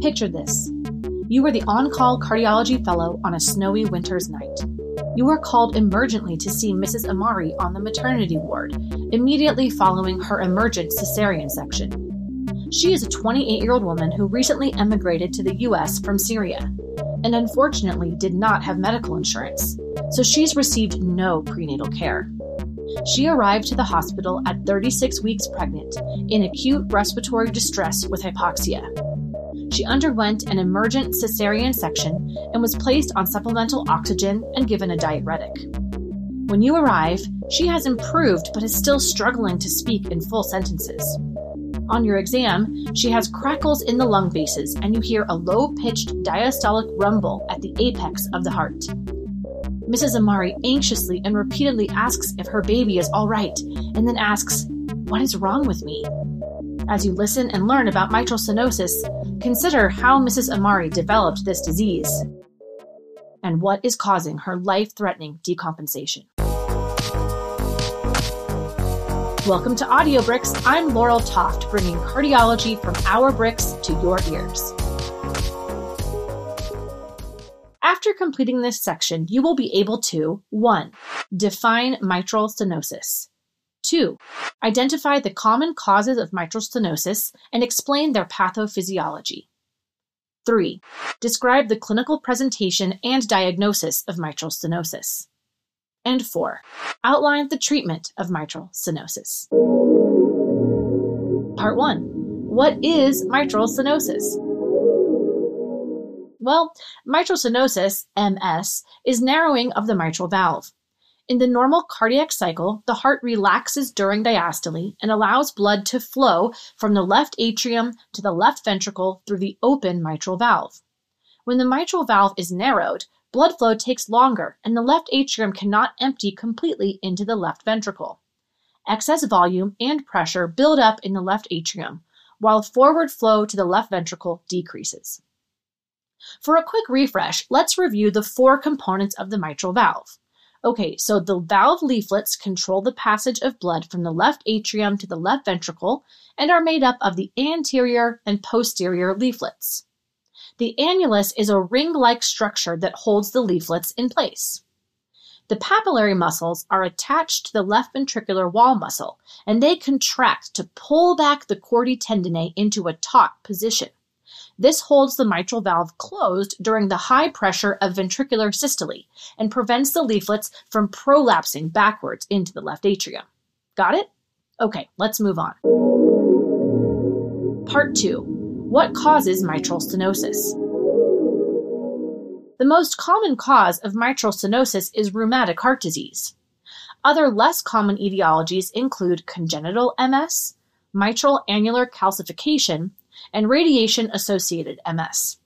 Picture this. You are the on call cardiology fellow on a snowy winter's night. You are called emergently to see Mrs. Amari on the maternity ward, immediately following her emergent cesarean section. She is a 28 year old woman who recently emigrated to the US from Syria and unfortunately did not have medical insurance, so she's received no prenatal care. She arrived to the hospital at 36 weeks pregnant in acute respiratory distress with hypoxia. She underwent an emergent cesarean section and was placed on supplemental oxygen and given a diuretic. When you arrive, she has improved but is still struggling to speak in full sentences. On your exam, she has crackles in the lung bases and you hear a low pitched diastolic rumble at the apex of the heart. Mrs. Amari anxiously and repeatedly asks if her baby is all right, and then asks, What is wrong with me? As you listen and learn about mitral stenosis, consider how Mrs. Amari developed this disease and what is causing her life threatening decompensation. Welcome to Audio Bricks. I'm Laurel Toft, bringing cardiology from our bricks to your ears. After completing this section, you will be able to 1. Define mitral stenosis. 2. Identify the common causes of mitral stenosis and explain their pathophysiology. 3. Describe the clinical presentation and diagnosis of mitral stenosis. And 4. Outline the treatment of mitral stenosis. Part 1. What is mitral stenosis? Well, mitral stenosis, MS, is narrowing of the mitral valve. In the normal cardiac cycle, the heart relaxes during diastole and allows blood to flow from the left atrium to the left ventricle through the open mitral valve. When the mitral valve is narrowed, blood flow takes longer and the left atrium cannot empty completely into the left ventricle. Excess volume and pressure build up in the left atrium, while forward flow to the left ventricle decreases. For a quick refresh, let's review the four components of the mitral valve. Okay, so the valve leaflets control the passage of blood from the left atrium to the left ventricle and are made up of the anterior and posterior leaflets. The annulus is a ring like structure that holds the leaflets in place. The papillary muscles are attached to the left ventricular wall muscle and they contract to pull back the chordae tendineae into a taut position. This holds the mitral valve closed during the high pressure of ventricular systole and prevents the leaflets from prolapsing backwards into the left atrium. Got it? Okay, let's move on. Part 2 What causes mitral stenosis? The most common cause of mitral stenosis is rheumatic heart disease. Other less common etiologies include congenital MS, mitral annular calcification, and radiation-associated MS.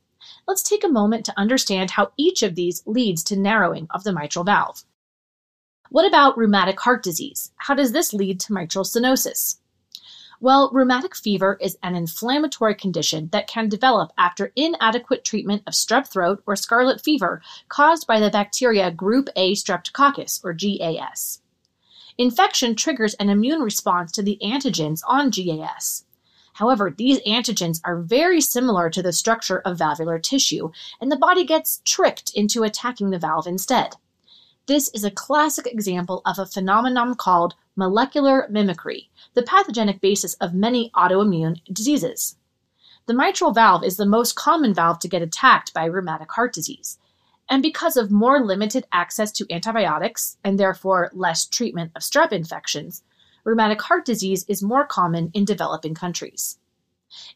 Let's take a moment to understand how each of these leads to narrowing of the mitral valve. What about rheumatic heart disease? How does this lead to mitral stenosis? Well, rheumatic fever is an inflammatory condition that can develop after inadequate treatment of strep throat or scarlet fever caused by the bacteria group A streptococcus or GAS. Infection triggers an immune response to the antigens on GAS. However, these antigens are very similar to the structure of valvular tissue, and the body gets tricked into attacking the valve instead. This is a classic example of a phenomenon called molecular mimicry, the pathogenic basis of many autoimmune diseases. The mitral valve is the most common valve to get attacked by rheumatic heart disease. And because of more limited access to antibiotics and therefore less treatment of strep infections, rheumatic heart disease is more common in developing countries.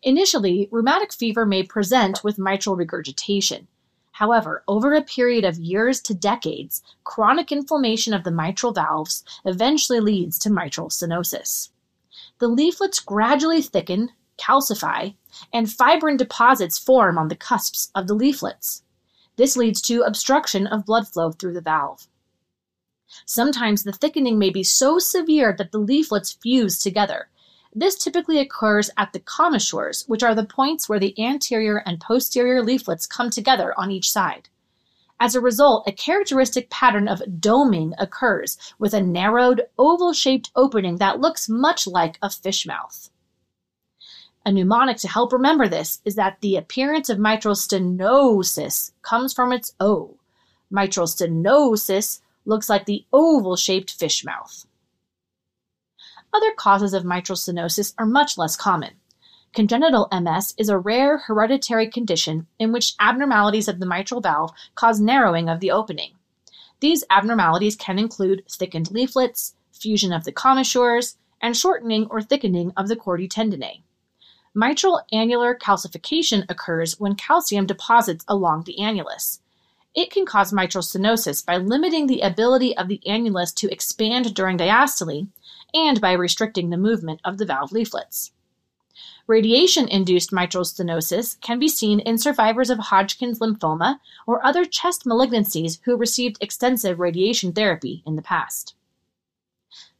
Initially, rheumatic fever may present with mitral regurgitation. However, over a period of years to decades, chronic inflammation of the mitral valves eventually leads to mitral stenosis. The leaflets gradually thicken, calcify, and fibrin deposits form on the cusps of the leaflets. This leads to obstruction of blood flow through the valve. Sometimes the thickening may be so severe that the leaflets fuse together. This typically occurs at the commissures, which are the points where the anterior and posterior leaflets come together on each side. As a result, a characteristic pattern of doming occurs with a narrowed, oval shaped opening that looks much like a fish mouth. A mnemonic to help remember this is that the appearance of mitral stenosis comes from its O. Mitral stenosis looks like the oval shaped fish mouth. Other causes of mitral stenosis are much less common. Congenital MS is a rare hereditary condition in which abnormalities of the mitral valve cause narrowing of the opening. These abnormalities can include thickened leaflets, fusion of the commissures, and shortening or thickening of the chordae tendineae. Mitral annular calcification occurs when calcium deposits along the annulus. It can cause mitral stenosis by limiting the ability of the annulus to expand during diastole and by restricting the movement of the valve leaflets. Radiation-induced mitral stenosis can be seen in survivors of Hodgkin's lymphoma or other chest malignancies who received extensive radiation therapy in the past.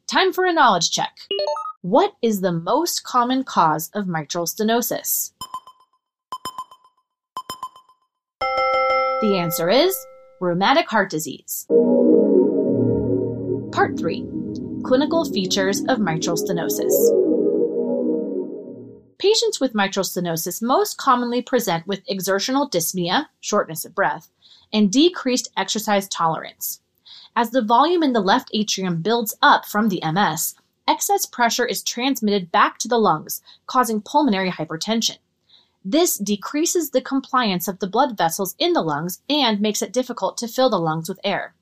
Time for a knowledge check. What is the most common cause of mitral stenosis? The answer is rheumatic heart disease. Part 3 Clinical features of mitral stenosis. Patients with mitral stenosis most commonly present with exertional dyspnea, shortness of breath, and decreased exercise tolerance. As the volume in the left atrium builds up from the MS, excess pressure is transmitted back to the lungs, causing pulmonary hypertension. This decreases the compliance of the blood vessels in the lungs and makes it difficult to fill the lungs with air.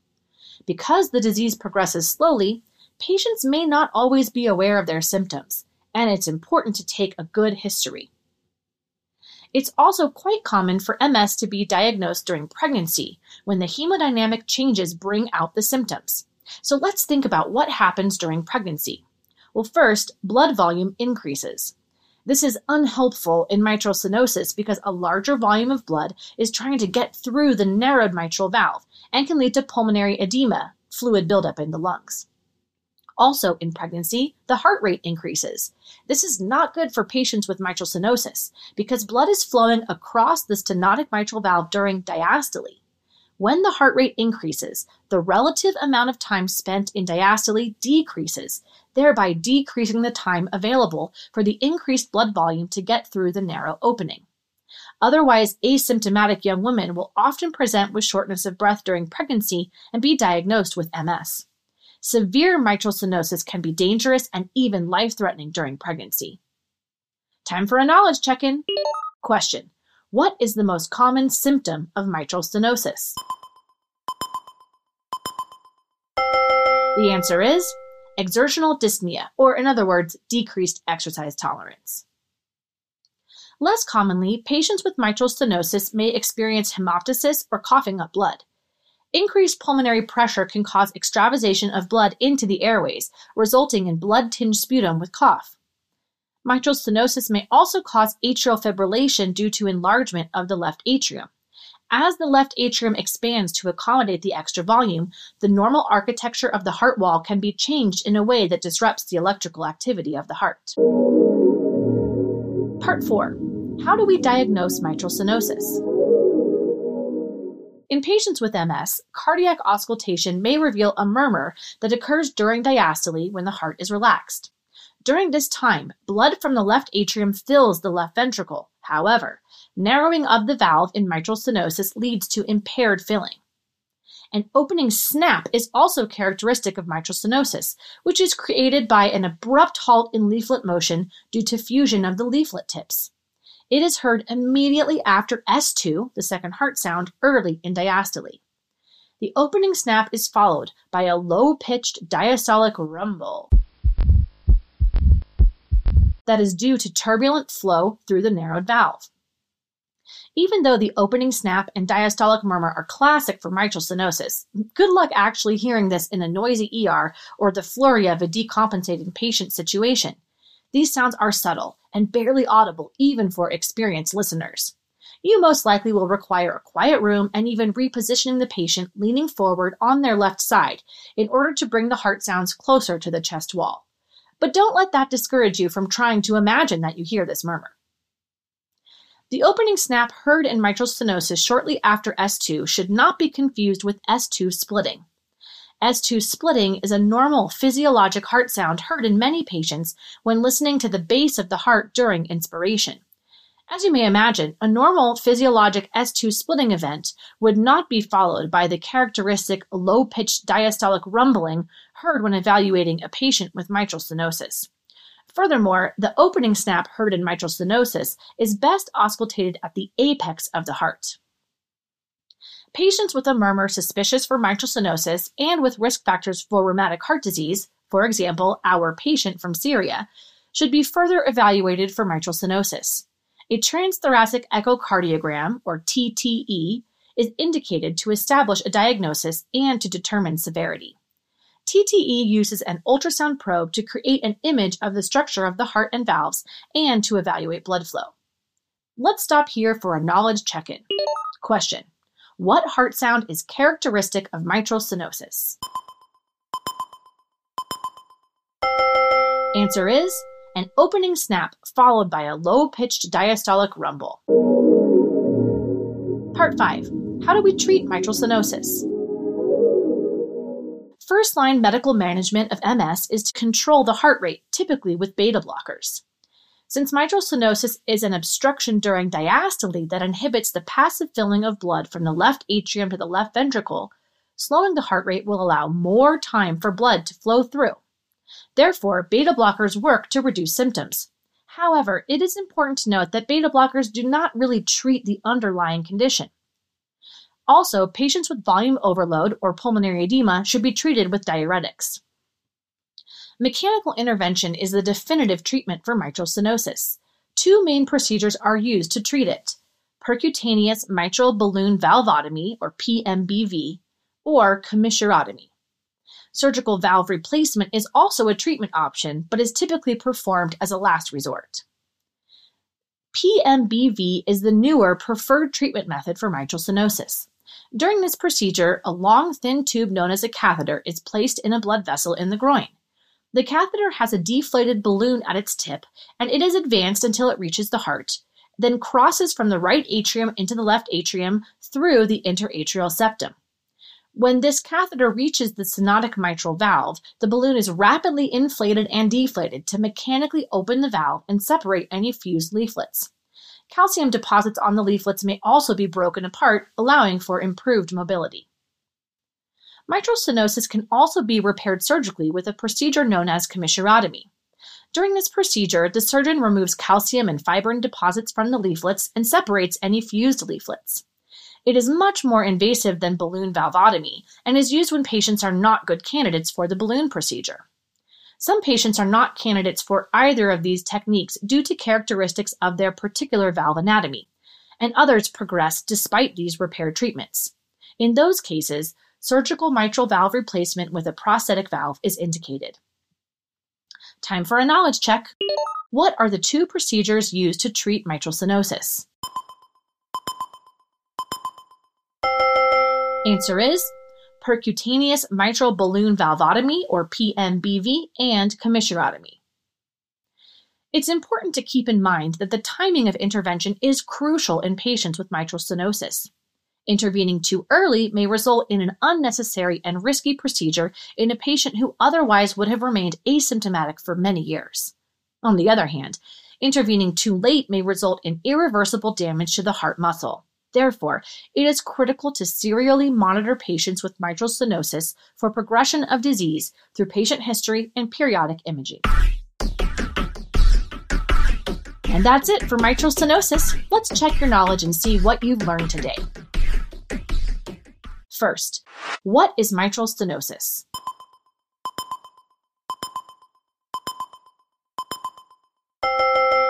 Because the disease progresses slowly, patients may not always be aware of their symptoms and it's important to take a good history. It's also quite common for MS to be diagnosed during pregnancy when the hemodynamic changes bring out the symptoms. So let's think about what happens during pregnancy. Well, first, blood volume increases. This is unhelpful in mitral stenosis because a larger volume of blood is trying to get through the narrowed mitral valve and can lead to pulmonary edema, fluid buildup in the lungs. Also, in pregnancy, the heart rate increases. This is not good for patients with mitral stenosis because blood is flowing across the stenotic mitral valve during diastole. When the heart rate increases, the relative amount of time spent in diastole decreases, thereby decreasing the time available for the increased blood volume to get through the narrow opening. Otherwise, asymptomatic young women will often present with shortness of breath during pregnancy and be diagnosed with MS. Severe mitral stenosis can be dangerous and even life threatening during pregnancy. Time for a knowledge check in. Question What is the most common symptom of mitral stenosis? The answer is exertional dyspnea, or in other words, decreased exercise tolerance. Less commonly, patients with mitral stenosis may experience hemoptysis or coughing up blood. Increased pulmonary pressure can cause extravasation of blood into the airways, resulting in blood-tinged sputum with cough. Mitral stenosis may also cause atrial fibrillation due to enlargement of the left atrium. As the left atrium expands to accommodate the extra volume, the normal architecture of the heart wall can be changed in a way that disrupts the electrical activity of the heart. Part 4. How do we diagnose mitral stenosis? In patients with MS, cardiac auscultation may reveal a murmur that occurs during diastole when the heart is relaxed. During this time, blood from the left atrium fills the left ventricle. However, narrowing of the valve in mitral stenosis leads to impaired filling. An opening snap is also characteristic of mitral stenosis, which is created by an abrupt halt in leaflet motion due to fusion of the leaflet tips. It is heard immediately after S2, the second heart sound, early in diastole. The opening snap is followed by a low-pitched diastolic rumble that is due to turbulent flow through the narrowed valve. Even though the opening snap and diastolic murmur are classic for mitral stenosis, good luck actually hearing this in a noisy ER or the flurry of a decompensating patient situation. These sounds are subtle and barely audible even for experienced listeners. You most likely will require a quiet room and even repositioning the patient leaning forward on their left side in order to bring the heart sounds closer to the chest wall. But don't let that discourage you from trying to imagine that you hear this murmur. The opening snap heard in mitral stenosis shortly after S2 should not be confused with S2 splitting. S2 splitting is a normal physiologic heart sound heard in many patients when listening to the base of the heart during inspiration. As you may imagine, a normal physiologic S2 splitting event would not be followed by the characteristic low pitched diastolic rumbling heard when evaluating a patient with mitral stenosis. Furthermore, the opening snap heard in mitral stenosis is best auscultated at the apex of the heart. Patients with a murmur suspicious for mitral stenosis and with risk factors for rheumatic heart disease, for example, our patient from Syria, should be further evaluated for mitral stenosis. A transthoracic echocardiogram, or TTE, is indicated to establish a diagnosis and to determine severity. TTE uses an ultrasound probe to create an image of the structure of the heart and valves and to evaluate blood flow. Let's stop here for a knowledge check in. Question What heart sound is characteristic of mitral stenosis? Answer is an opening snap followed by a low pitched diastolic rumble. Part 5 How do we treat mitral stenosis? First line medical management of MS is to control the heart rate, typically with beta blockers. Since mitral stenosis is an obstruction during diastole that inhibits the passive filling of blood from the left atrium to the left ventricle, slowing the heart rate will allow more time for blood to flow through. Therefore, beta blockers work to reduce symptoms. However, it is important to note that beta blockers do not really treat the underlying condition. Also, patients with volume overload or pulmonary edema should be treated with diuretics. Mechanical intervention is the definitive treatment for mitral stenosis. Two main procedures are used to treat it percutaneous mitral balloon valvotomy, or PMBV, or commissurotomy. Surgical valve replacement is also a treatment option, but is typically performed as a last resort. PMBV is the newer preferred treatment method for mitral stenosis. During this procedure, a long, thin tube known as a catheter is placed in a blood vessel in the groin. The catheter has a deflated balloon at its tip, and it is advanced until it reaches the heart, then crosses from the right atrium into the left atrium through the interatrial septum. When this catheter reaches the stenotic mitral valve, the balloon is rapidly inflated and deflated to mechanically open the valve and separate any fused leaflets. Calcium deposits on the leaflets may also be broken apart, allowing for improved mobility. Mitral stenosis can also be repaired surgically with a procedure known as commissurotomy. During this procedure, the surgeon removes calcium and fibrin deposits from the leaflets and separates any fused leaflets. It is much more invasive than balloon valvotomy and is used when patients are not good candidates for the balloon procedure. Some patients are not candidates for either of these techniques due to characteristics of their particular valve anatomy, and others progress despite these repair treatments. In those cases, surgical mitral valve replacement with a prosthetic valve is indicated. Time for a knowledge check. What are the two procedures used to treat mitral stenosis? Answer is percutaneous mitral balloon valvotomy, or PMBV, and commissurotomy. It's important to keep in mind that the timing of intervention is crucial in patients with mitral stenosis. Intervening too early may result in an unnecessary and risky procedure in a patient who otherwise would have remained asymptomatic for many years. On the other hand, intervening too late may result in irreversible damage to the heart muscle. Therefore, it is critical to serially monitor patients with mitral stenosis for progression of disease through patient history and periodic imaging. And that's it for mitral stenosis. Let's check your knowledge and see what you've learned today. First, what is mitral stenosis?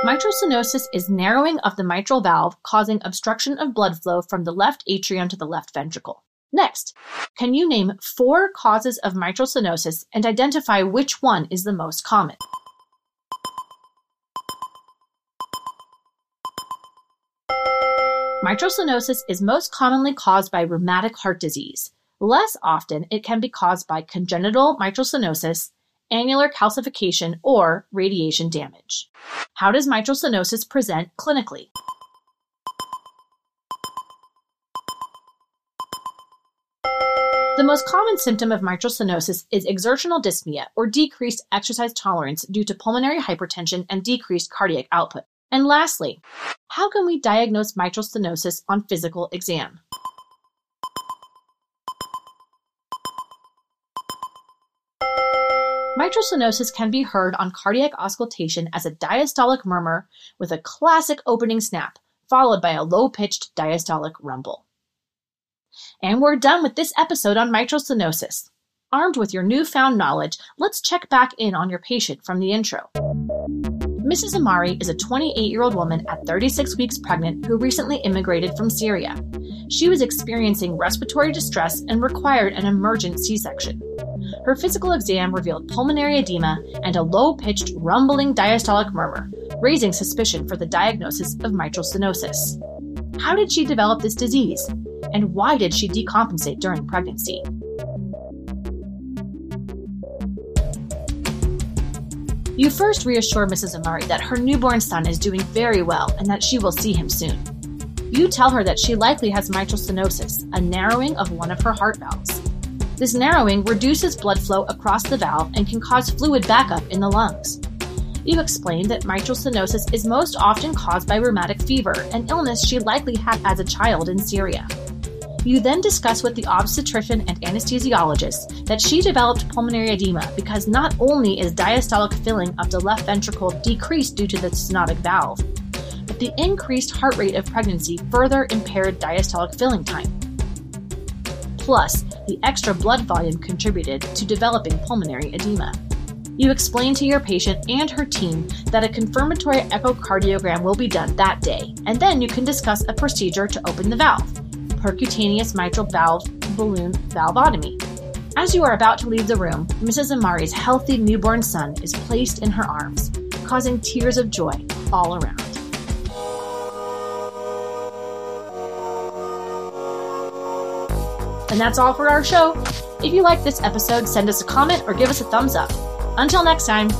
Mitral stenosis is narrowing of the mitral valve causing obstruction of blood flow from the left atrium to the left ventricle. Next, can you name four causes of mitral stenosis and identify which one is the most common? Mitral stenosis is most commonly caused by rheumatic heart disease. Less often, it can be caused by congenital mitral stenosis, annular calcification, or radiation damage. How does mitral stenosis present clinically? The most common symptom of mitral stenosis is exertional dyspnea or decreased exercise tolerance due to pulmonary hypertension and decreased cardiac output. And lastly, how can we diagnose mitral stenosis on physical exam? Mitral stenosis can be heard on cardiac auscultation as a diastolic murmur with a classic opening snap, followed by a low pitched diastolic rumble. And we're done with this episode on mitral stenosis. Armed with your newfound knowledge, let's check back in on your patient from the intro. Mrs. Amari is a 28 year old woman at 36 weeks pregnant who recently immigrated from Syria. She was experiencing respiratory distress and required an emergent C section. Her physical exam revealed pulmonary edema and a low pitched, rumbling diastolic murmur, raising suspicion for the diagnosis of mitral stenosis. How did she develop this disease? And why did she decompensate during pregnancy? You first reassure Mrs. Amari that her newborn son is doing very well and that she will see him soon. You tell her that she likely has mitral stenosis, a narrowing of one of her heart valves. This narrowing reduces blood flow across the valve and can cause fluid backup in the lungs. You explain that mitral stenosis is most often caused by rheumatic fever, an illness she likely had as a child in Syria. You then discuss with the obstetrician and anesthesiologist that she developed pulmonary edema because not only is diastolic filling of the left ventricle decreased due to the stenotic valve, but the increased heart rate of pregnancy further impaired diastolic filling time. Plus, the extra blood volume contributed to developing pulmonary edema. You explain to your patient and her team that a confirmatory echocardiogram will be done that day, and then you can discuss a procedure to open the valve percutaneous mitral valve balloon valvotomy. As you are about to leave the room, Mrs. Amari's healthy newborn son is placed in her arms, causing tears of joy all around. And that's all for our show. If you like this episode, send us a comment or give us a thumbs up. Until next time.